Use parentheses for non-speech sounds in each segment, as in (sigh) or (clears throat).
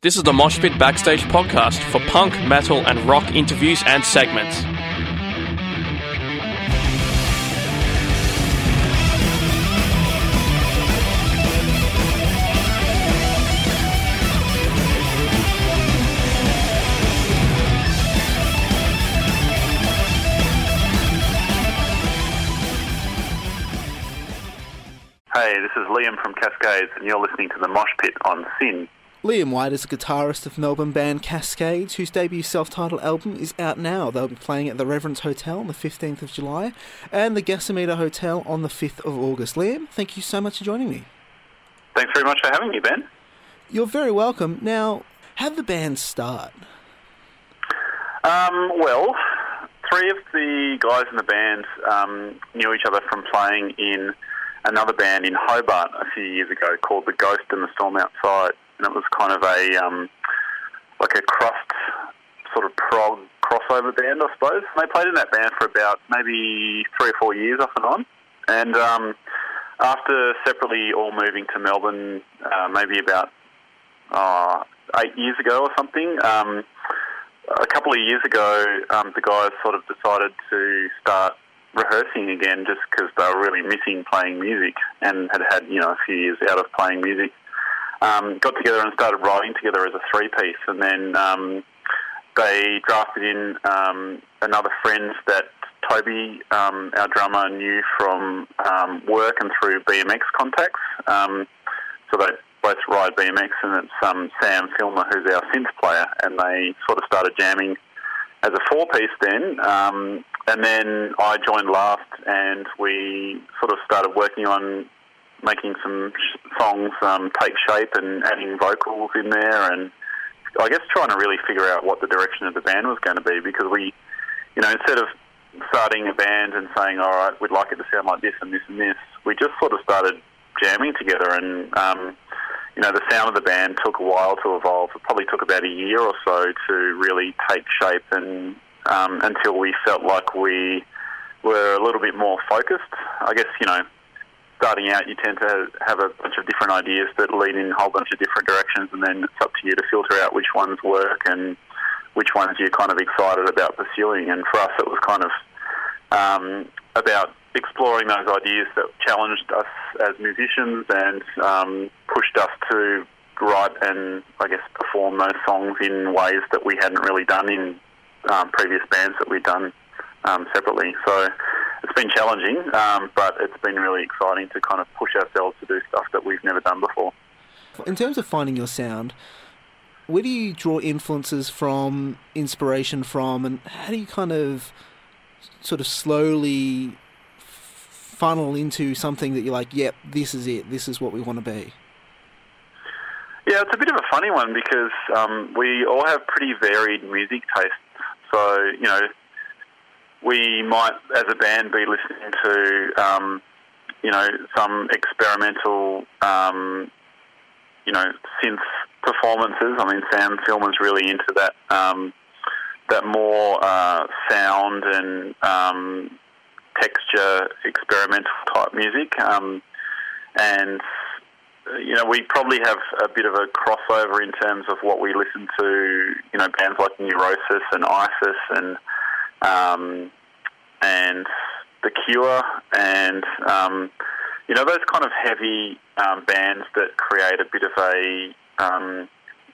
This is the Mosh Pit Backstage podcast for punk, metal, and rock interviews and segments. Hey, this is Liam from Cascades, and you're listening to the Mosh Pit on SYN. Liam White is a guitarist of Melbourne band Cascades, whose debut self titled album is out now. They'll be playing at the Reverence Hotel on the 15th of July and the Gasometer Hotel on the 5th of August. Liam, thank you so much for joining me. Thanks very much for having me, Ben. You're very welcome. Now, how did the band start? Um, well, three of the guys in the band um, knew each other from playing in another band in Hobart a few years ago called The Ghost and the Storm Outside. And it was kind of a, um, like a crust sort of prog crossover band, I suppose. And they played in that band for about maybe three or four years off and on. And um, after separately all moving to Melbourne, uh, maybe about uh, eight years ago or something, um, a couple of years ago, um, the guys sort of decided to start rehearsing again just because they were really missing playing music and had had, you know, a few years out of playing music. Um, got together and started writing together as a three piece, and then um, they drafted in um, another friend that Toby, um, our drummer, knew from um, work and through BMX contacts. Um, so they both ride BMX, and it's Sam Filmer, who's our synth player, and they sort of started jamming as a four piece then. And then I joined last, and we sort of started working on making some songs um, take shape and adding vocals in there, and I guess trying to really figure out what the direction of the band was going to be because we, you know, instead of starting a band and saying, all right, we'd like it to sound like this and this and this, we just sort of started jamming together and. Um, you know, the sound of the band took a while to evolve. It probably took about a year or so to really take shape, and um, until we felt like we were a little bit more focused. I guess you know, starting out, you tend to have a bunch of different ideas that lead in a whole bunch of different directions, and then it's up to you to filter out which ones work and which ones you're kind of excited about pursuing. And for us, it was kind of um, about exploring those ideas that challenged us as musicians and um, pushed us to write and I guess perform those songs in ways that we hadn't really done in um, previous bands that we'd done um, separately. So it's been challenging, um, but it's been really exciting to kind of push ourselves to do stuff that we've never done before. In terms of finding your sound, where do you draw influences from, inspiration from, and how do you kind of sort of slowly funnel into something that you're like, yep, this is it, this is what we want to be? Yeah, it's a bit of a funny one because um, we all have pretty varied music tastes. So, you know, we might, as a band, be listening to, um, you know, some experimental, um, you know, synth performances. I mean, Sam Filmer's really into that, um, that more uh, sound and um, texture, experimental type music. Um, and you know, we probably have a bit of a crossover in terms of what we listen to. You know, bands like Neurosis and ISIS and um, and The Cure, and um, you know those kind of heavy um, bands that create a bit of a um,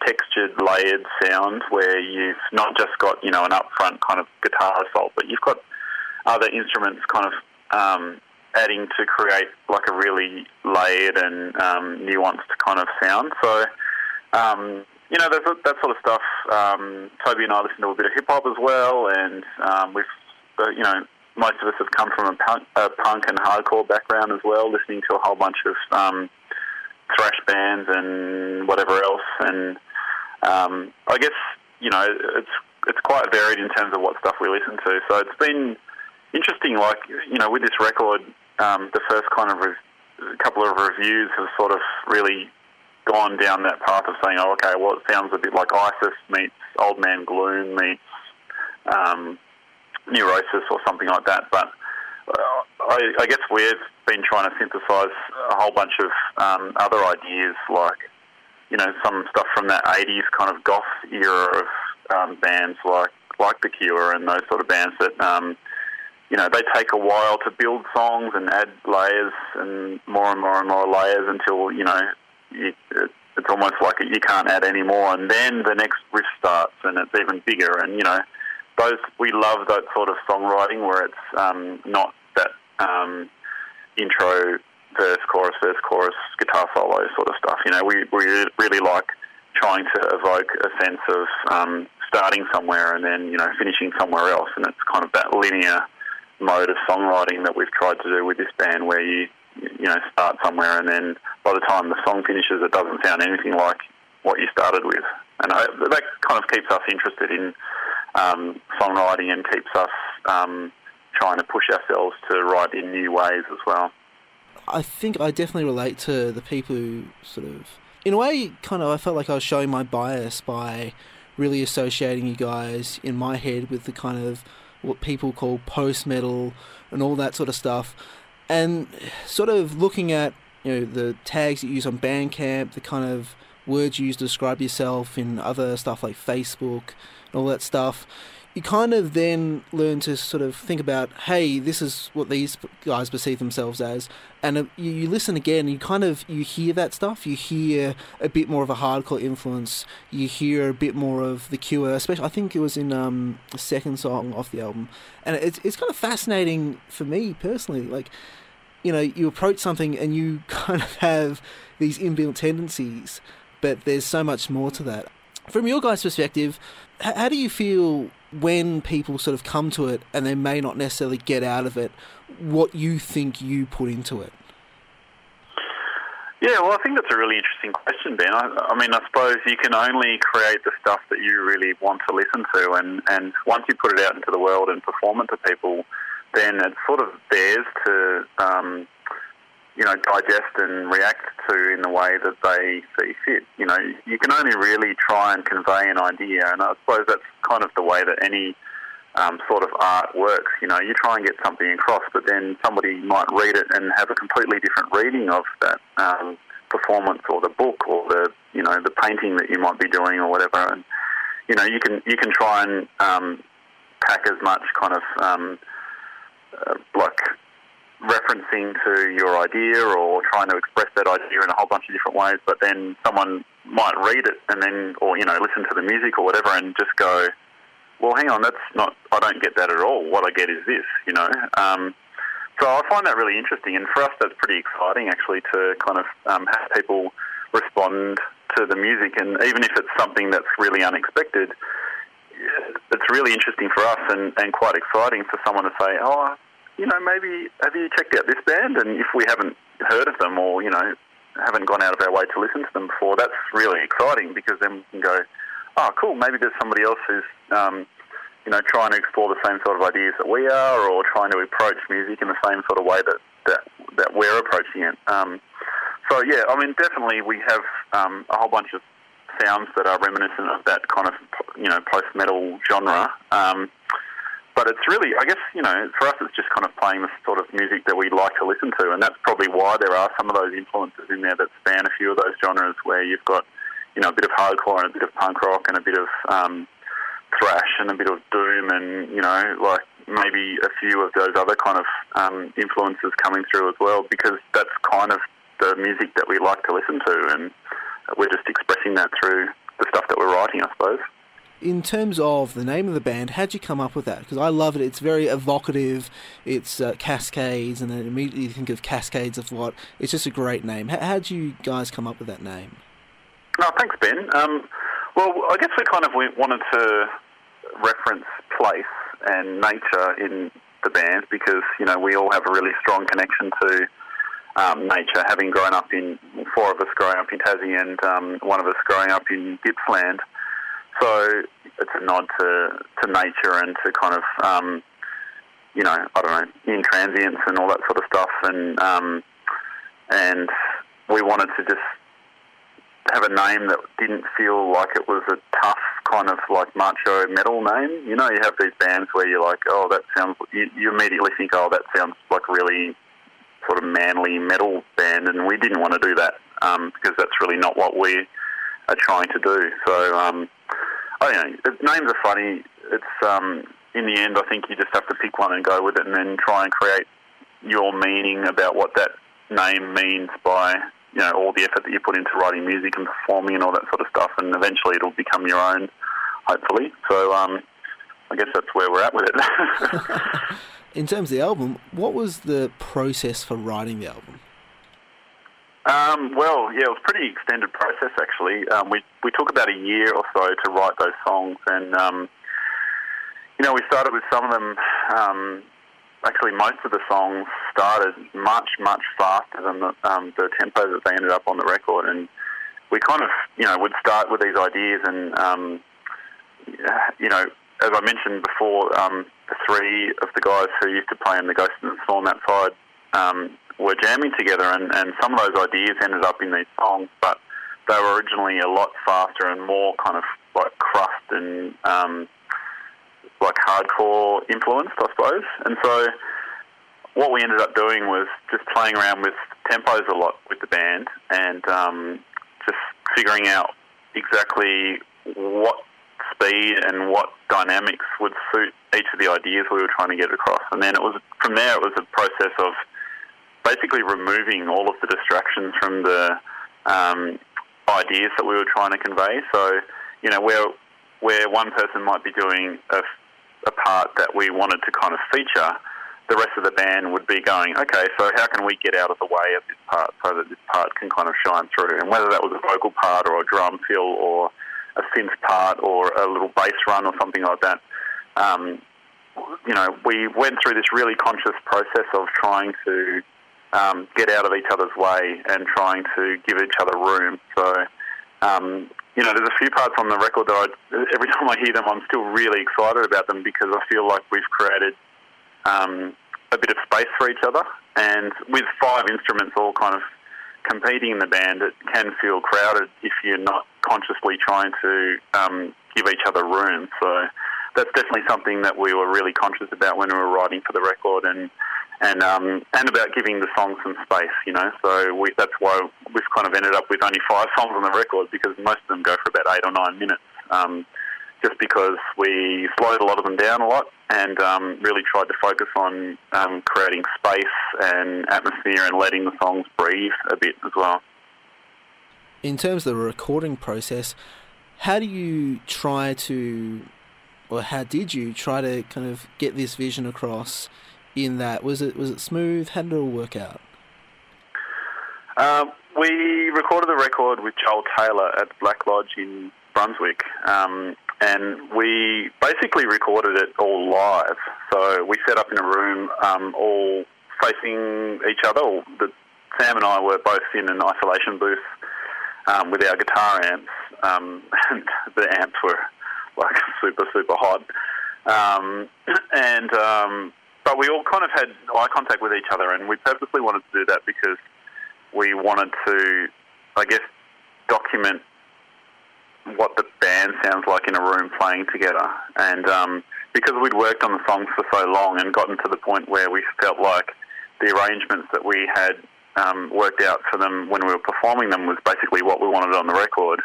textured, layered sound where you've not just got you know an upfront kind of guitar assault, but you've got other instruments kind of um, adding to create like a really layered and um, nuanced kind of sound. So, um, you know, there's that sort of stuff. Um, Toby and I listen to a bit of hip hop as well, and um, we've, uh, you know, most of us have come from a punk, a punk and hardcore background as well, listening to a whole bunch of um, thrash bands and whatever else. And um, I guess you know, it's it's quite varied in terms of what stuff we listen to. So it's been interesting, like you know, with this record, um, the first kind of re- couple of reviews have sort of really gone down that path of saying, oh, okay, well, it sounds a bit like ISIS meets Old Man Gloom meets um, Neurosis or something like that. But uh, I, I guess we've been trying to synthesize a whole bunch of um, other ideas like, you know, some stuff from that '80s kind of goth era of um, bands like like The Cure and those sort of bands that. Um, you know, they take a while to build songs and add layers and more and more and more layers until, you know, you, it's almost like you can't add any more. And then the next riff starts and it's even bigger. And, you know, those we love that sort of songwriting where it's um, not that um, intro, verse, chorus, verse, chorus, guitar solo sort of stuff. You know, we, we really like trying to evoke a sense of um, starting somewhere and then, you know, finishing somewhere else. And it's kind of that linear mode of songwriting that we've tried to do with this band where you, you know, start somewhere and then by the time the song finishes, it doesn't sound anything like what you started with. And I, that kind of keeps us interested in um, songwriting and keeps us um, trying to push ourselves to write in new ways as well. I think I definitely relate to the people who sort of, in a way, kind of, I felt like I was showing my bias by really associating you guys in my head with the kind of what people call post metal and all that sort of stuff, and sort of looking at you know the tags that you use on Bandcamp, the kind of words you use to describe yourself in other stuff like Facebook and all that stuff you kind of then learn to sort of think about, hey, this is what these guys perceive themselves as, and uh, you, listen again, you kind of you hear that stuff. You hear a bit more of a hardcore influence. You hear a bit more of the Cure, especially. I think it was in um, the second song off the album, and it's it's kind of fascinating for me personally. Like, you know, you approach something and you (laughs) kind of have these inbuilt tendencies, but there's so much more to that. From your guys' perspective, how do you feel when people sort of come to it and they may not necessarily get out of it what you think you put into it? Yeah, well, I think that's a really interesting question, Ben. I, I, mean, I suppose you can only create the stuff that you really want to listen to, and, and once you put it out into the world and perform it to people, then it's sort of theirs to um, you know, digest and react to in the way that they see fit. You know, you can only really try and convey an idea, and I suppose that's kind of the way that any um, sort of art works. You know, you try and get something across, but then somebody might read it and have a completely different reading of that um, performance or the book or the you know the painting that you might be doing or whatever. And you know, you can you can try and um, pack as much kind of um, uh, like referencing to your idea or trying to express that idea in a whole bunch of different ways, but then someone might read it and then, or, you know, listen to the music or whatever and just go, well, hang on, that's not, I don't get that at all. What I get is this, you know. Um, so I find that really interesting, and for us, that's pretty exciting actually to kind of um, have people respond to the music, and even if it's something that's really unexpected, it's really interesting for us and, and quite exciting for someone to say, oh, you know, maybe have you checked out this band? And if we haven't heard of them or, you know, haven't gone out of our way to listen to them before, that's really exciting because then we can go, oh, cool, maybe there's somebody else who's, um, you know, trying to explore the same sort of ideas that we are or trying to approach music in the same sort of way that, that, that we're approaching it. Um, so, yeah, I mean, definitely we have um, a whole bunch of sounds that are reminiscent of that kind of, you know, post-metal genre. Um, but it's really, I guess, you know, for us, it's just kind of playing the sort of music that we like to listen to, and that's probably why there are some of those influences in there that span a few of those genres, where you've got, you know, a bit of hardcore and a bit of punk rock and a bit of um, thrash and a bit of doom, and you know, like maybe a few of those other kind of um, influences coming through as well, because that's kind of the music that we like to listen to, and we're just expressing that through the stuff that we're writing, I suppose in terms of the name of the band, how'd you come up with that? Because I love it. It's very evocative. It's uh, Cascades, and then immediately you think of Cascades of what. It's just a great name. How, how'd you guys come up with that name? Oh, thanks, Ben. Um, well, I guess we kind of wanted to reference place and nature in the band because you know we all have a really strong connection to um, nature, having grown up in four of us growing up in Tassie and um, one of us growing up in Gippsland. So it's a nod to, to nature and to kind of, um, you know, I don't know, in transience and all that sort of stuff. And um, and we wanted to just have a name that didn't feel like it was a tough kind of like macho metal name. You know, you have these bands where you're like, oh, that sounds. You, you immediately think, oh, that sounds like really sort of manly metal band, and we didn't want to do that um, because that's really not what we are trying to do. So um, I don't know. Names are funny. It's um, in the end, I think you just have to pick one and go with it, and then try and create your meaning about what that name means by you know all the effort that you put into writing music and performing and all that sort of stuff, and eventually it'll become your own, hopefully. So um, I guess that's where we're at with it. (laughs) (laughs) In terms of the album, what was the process for writing the album? Um, well, yeah, it was a pretty extended process actually. Um, we we took about a year or so to write those songs, and um, you know we started with some of them. Um, actually, most of the songs started much much faster than the, um, the tempo that they ended up on the record, and we kind of you know would start with these ideas, and um, you know as I mentioned before, the three of the guys who used to play in the Ghost and the Storm outside um, were jamming together, and, and some of those ideas ended up in these songs, but they were originally a lot faster and more kind of like crust and um, like hardcore influenced, I suppose. And so what we ended up doing was just playing around with tempos a lot with the band and um, just figuring out exactly what speed and what dynamics would suit each of the ideas we were trying to get across. And then it was from there it was a process of basically removing all of the distractions from the um, ideas that we were trying to convey. So you know where where one person might be doing a, a part that we wanted to kind of feature. The rest of the band would be going, okay, so how can we get out of the way of this part so that this part can kind of shine through? And whether that was a vocal part or a drum fill or a synth part or a little bass run or something like that. Um, you know, we went through this really conscious process of trying to um, get out of each other's way and trying to give each other room. So, um, you know, there's a few parts on the record that I, every (laughs) time I hear them, I'm still really excited about them because I feel like we've created um, a bit of space for each other. And with five instruments all kind of competing in the band, it can feel crowded if you're not consciously trying to um, give each other room. So that's definitely something that we were really conscious about when we were writing for the record, and and um, and about giving the songs some space. You know, so we, that's why we've kind of ended up with only five (laughs) songs on the record because most of them go for about eight or nine minutes. Um, just because we slowed a lot of them down a lot and um, really tried to focus on um, creating space and atmosphere and letting the songs breathe a bit as well. In terms of the recording process, how do you try to, or how did you try to kind of get this vision across? In that, was it was it smooth? How did it all work out? Uh, we recorded the record with Joel Taylor at Black Lodge in Brunswick. Um, and we basically recorded it all live. So we set up in a room, um, all facing each other. The, Sam and I were both in an isolation booth um, with our guitar amps, um, (laughs) and the amps were like super super hot. Um, (clears throat) and um, but we all kind of had eye contact with each other, and we purposely wanted to do that because we wanted to, I guess, document what the band sounds like in a room playing together. And um, because we'd worked on the songs for so long and gotten to the point where we felt like the arrangements that we had um, worked out for them when we were performing them was basically what we wanted on the record.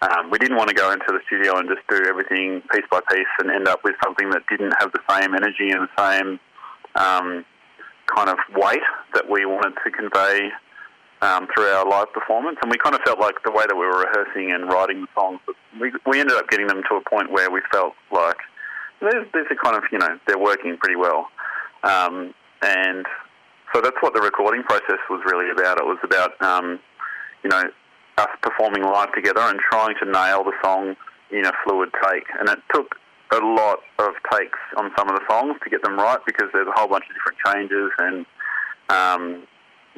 Um, we didn't want to go into the studio and just do everything piece by piece and end up with something that didn't have the same energy and the same um, kind of weight that we wanted to convey um, through our live performance, and we kind of felt like the way that we were rehearsing and writing the songs, we, we ended up getting them to a point where we felt like there's, there's a kind of you know they're working pretty well, um, and so that's what the recording process was really about. It was about um, you know us performing live together and trying to nail the song in a fluid take, and it took a lot of takes on some of the songs to get them right because there's a whole bunch of different changes and um,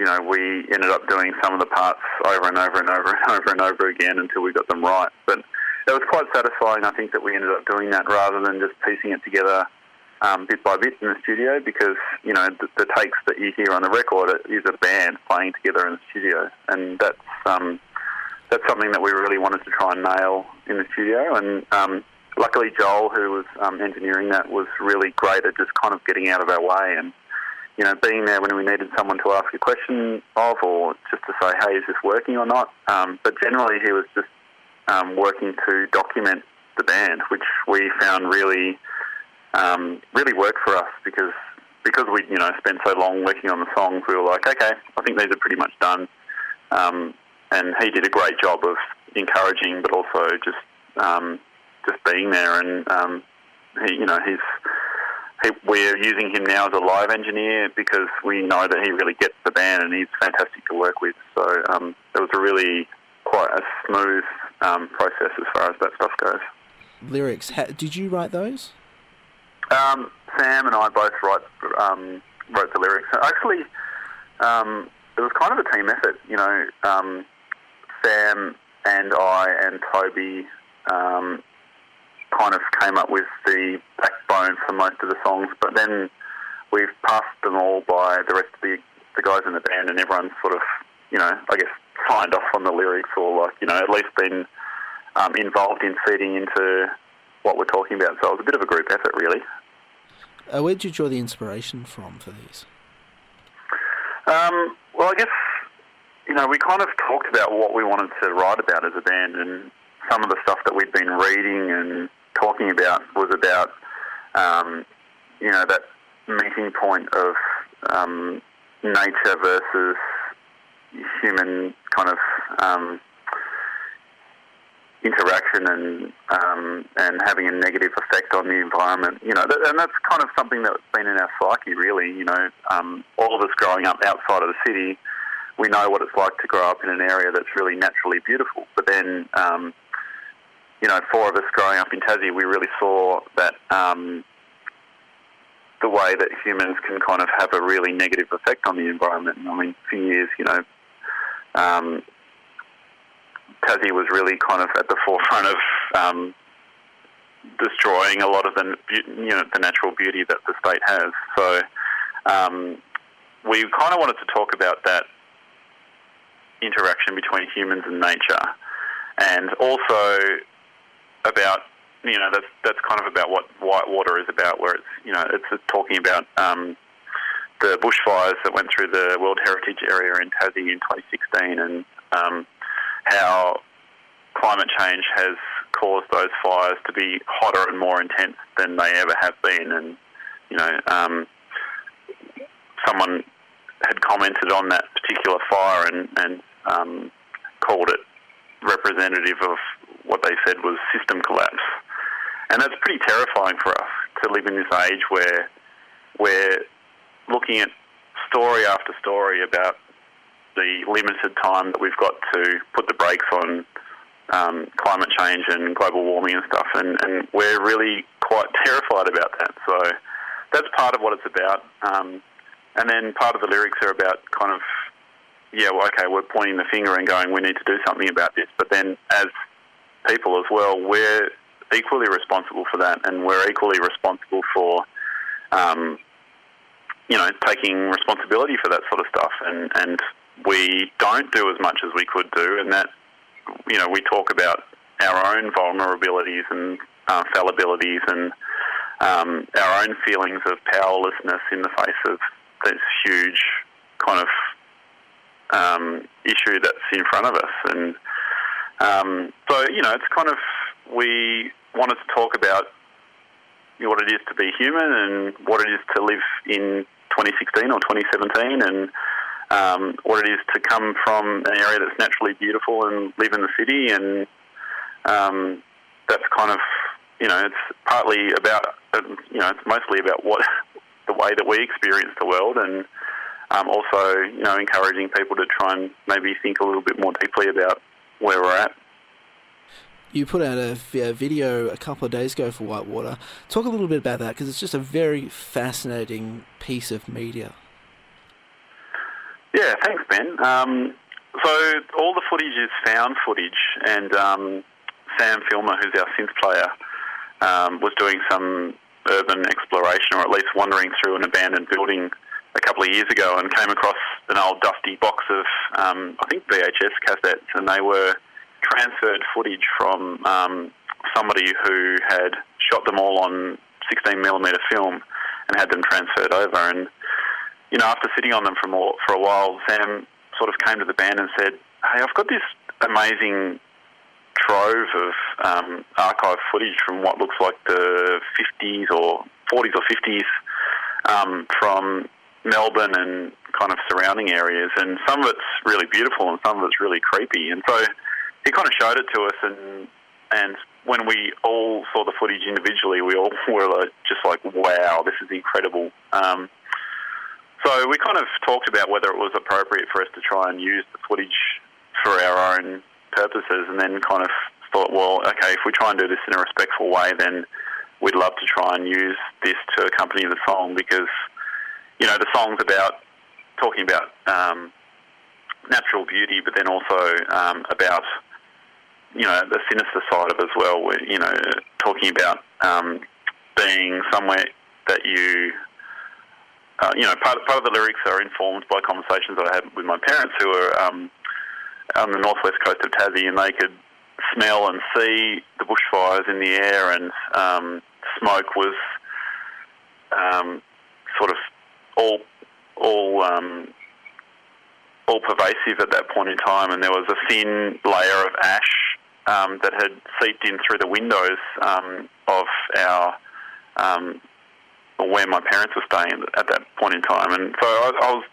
you know, we ended up doing some of the parts over and over and over and (laughs) over and over again until we got them right. But it was quite satisfying, I think, that we ended up doing that rather than just piecing it together um, bit by bit in the studio because, you know, the, the, takes that you hear on the record is a band playing together in the studio. And that's, um, that's something that we really wanted to try and nail in the studio. And um, luckily, Joel, who was um, engineering that, was really great at just kind of getting out of our way and you know, being there when we needed someone to ask a question of, or just to say, hey, is this working or not? Um, but generally, he was just um, working to document the band, which we found really um, really worked for us because because we you know spent so long working on the songs. We were like, okay, I think these are pretty much done. Um, and he did a great job of encouraging, but also just um, just being there. And um, he, you know, he's he, we're using him now as a live engineer because we know that he really gets the band and he's fantastic to work with. So um, it was a really quite a smooth um, process as far as that stuff goes. Lyrics, ha- did you write those? Um, Sam and I both write um, wrote the lyrics. Actually, um, it was kind of a team effort. You know, um, Sam and I and Toby um, kind of came up with the backbone for most of the songs, but then we've passed them all by the rest of the, the guys in the band, and everyone's sort of, you know, I guess signed off on the lyrics or like, you know, at least been um, involved in feeding into what we're talking about. So it was a bit of a group effort, really. Uh, where did you draw the inspiration from for these? Um, well, I guess you know we kind of talked about what we wanted to write about as a band, and some of the stuff that we'd been reading and talking about was about um, you know that meeting point of um, nature versus human kind of um, interaction and um, and having a negative effect on the environment. You know, and that's kind of something that's been in our psyche, really. You know, um, all of us growing up outside of the city, we know what it's like to grow up in an area that's really naturally beautiful. But then, um, you know, four of us growing up in Tassie, we really saw that. Um, the way that humans can kind of have a really negative effect on the environment. I mean, for years, you know, um, Tassie was really kind of at the forefront of um, destroying a lot of the you know the natural beauty that the state has. So um, we kind of wanted to talk about that interaction between humans and nature, and also about you know that's that's kind of about what Whitewater is about, where it's you know it's talking about. Um, the bushfires that went through the World Heritage Area in Tassie in 2016, and um, how climate change has caused those fires to be hotter and more intense than they ever have been. And, you know, um, someone had commented on that particular fire and, and um, called it representative of what they said was system collapse. And that's pretty terrifying for us to live in this age where we're looking at story after story about the limited time that we've got to put the brakes on um, climate change and global warming and stuff, and, and we're really quite terrified about that. So that's part of what it's about. Um, and then part of the lyrics are about kind of, yeah, well, okay, we're pointing the finger and going, we need to do something about this. But then as people as well, we're equally responsible for that, and we're equally responsible for, um, you know, taking responsibility for that sort of stuff. And, and we don't do as much as we could do, and that you know we talk about our own vulnerabilities and uh, fallibilities and um, our own feelings of powerlessness in the face of this huge kind of um, issue that's in front of us. And um, so, you know, it's kind of, we wanted to talk about what it is to be human and what it is to live in 2016 or 2017 and um, what it is to come from an area that's naturally beautiful and live in the city, and um, that's kind of you know it's partly about you know it's mostly about what (laughs) the way that we experience the world, and um, also you know encouraging people to try and maybe think a little bit more deeply about where we're at. You put out a, video a couple of days ago for Whitewater. Talk a little bit about that because it's just a very fascinating piece of media. Yeah, thanks, Ben. Um, so all the footage is found footage, and um, Sam Filmer, who's our synth player, um, was doing some urban exploration, or at least wandering through an abandoned building a couple of years ago, and came across an old dusty box of, um, I think, VHS cassettes, and they were transferred footage from um, somebody who had shot them all on 16 millimeter film and had them transferred over, and you know, after sitting on them for more, for a while, Sam sort of came to the band and said, "Hey, I've got this amazing trove of um, archive footage from what looks like the 50s or 40s or 50s um, from Melbourne and kind of surrounding areas, and some of it's really beautiful and some of it's really creepy. And so he kind of showed it to us, and and when we all saw the footage individually, we all (laughs) were like, just like, "Wow, this is incredible." Um, so we kind of talked about whether it was appropriate for us to try and use the footage for our own purposes, and then kind of thought, well, okay, if we try and do this in a respectful way, then we'd love to try and use this to accompany the song because, you know, the song's about talking about um, natural beauty, but then also um, about, you know, the sinister side of it as well. Where, you know, talking about um, being somewhere that you uh, you know, part, part of the lyrics are informed by conversations that I had with my parents who were um, on the northwest coast of Tassie, and they could smell and see the bushfires in the air, and um, smoke was um, sort of all all um, all pervasive at that point in time, and there was a thin layer of ash um, that had seeped in through the windows um, of our um, where my parents were staying at that point in time, and so I, I was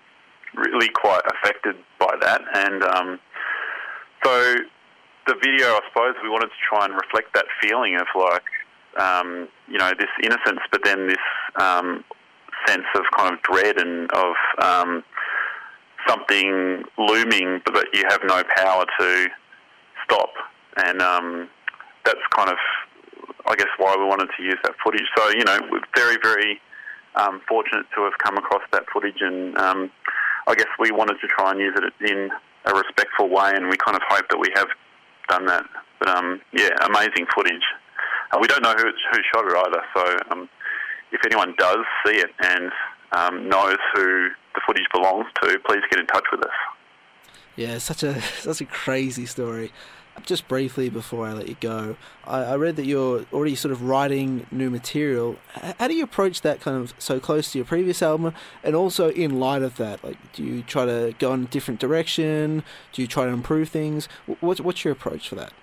really quite affected by that. And um, so the video, I suppose, we wanted to try and reflect that feeling of like, um, you know, this innocence, but then this sense of kind of dread and of um, something looming, but that you have no power to stop. And um, that's kind of I guess why we wanted to use that footage. So you know, we're very very um, fortunate to have come across that footage, and um, I guess we wanted to try and use it in a respectful way, and we kind of hope that we have done that. But um, yeah, amazing footage. We don't know who who shot it either, so um, if anyone does see it and um, knows who the footage belongs to, please get in touch with us. Yeah, such a (laughs) such a crazy story. Just briefly before I let you go, I, I, read that you're already sort of writing new material. How do you approach that kind of so close to your previous album, and also in light of that? Like, do you try to go in a different direction? Do you try to improve things? What's what's your approach for that?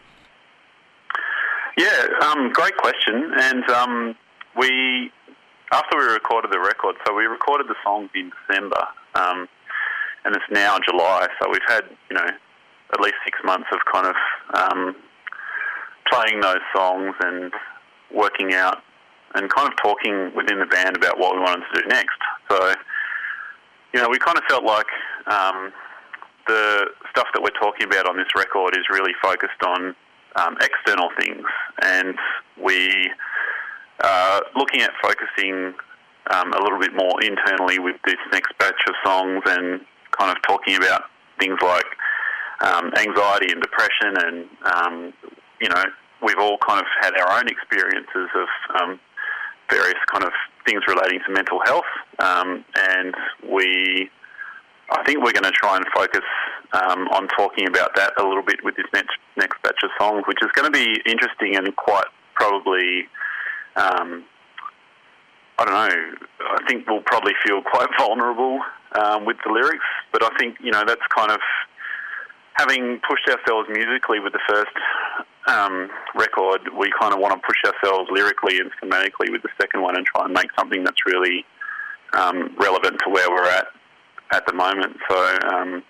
Yeah, um, great question. And um, we, after we recorded the record, so we recorded the songs in December, um, and it's now July. So we've had, you know, at least six months of kind of um, playing those songs and working out and kind of talking within the band about what we wanted to do next. So, you know, we kind of felt like um, the stuff that we're talking about on this record is really focused on um, external things, and we are looking at focusing um, a little bit more internally with this next batch of songs and kind of talking about things like um, anxiety and depression, and um, you know, we've all kind of had our own experiences of um, various kind of things relating to mental health, um, and we, I think we're going to try and focus um, on talking about that a little bit with this next next batch of songs, which is going to be interesting and quite probably. Um, I don't know. I think we'll probably feel quite (laughs) vulnerable um, with the lyrics, but I think you know that's kind of having pushed ourselves musically with the first um, record, we kind of want to push ourselves lyrically and thematically with the second one and try and make something that's really um, relevant to where we're at at the moment. So, um,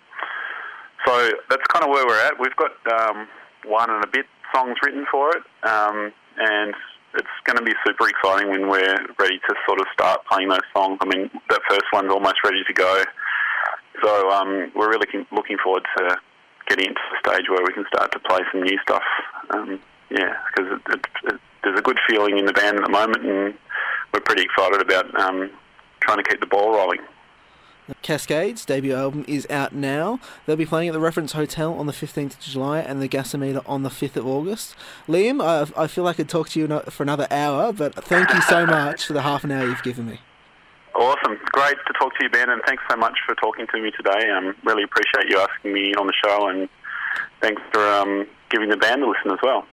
so that's kind of where we're at. We've got um, one and a bit songs written for it, um, and it's going to be super exciting when we're ready to sort of start playing those songs. I mean, that first one's almost ready to go. So um, we're really looking forward to getting into the stage where we can start to play some new stuff. Um, yeah, because it, it, it, there's a good feeling in the band at the moment, and we're pretty excited about um, trying to keep the ball rolling. Cascades debut album is out now. They'll be playing at the Reverence Hotel on the 15th of July and the Gasometer on the 5th of August. Liam, I, I feel like I could talk to you for another hour, but thank you so much for the half an hour you've given me. Awesome. Great to talk to you, Ben, and thanks so much for talking to me today. I um, really appreciate you asking me on the show, and thanks for um, giving the band a listen as well.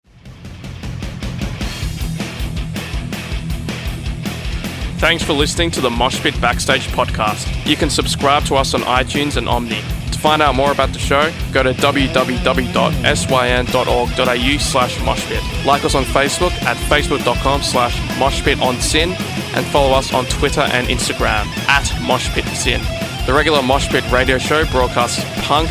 Thanks for listening to the Moshpit Backstage podcast. You can subscribe to us on iTunes and Omny. To find out more about the show, go to www.syn.org.au slash moshpit. Like us on Facebook at facebook.com slash moshpitonsin and follow us on Twitter and Instagram at moshpitsyn. The regular Moshpit radio show broadcasts punk,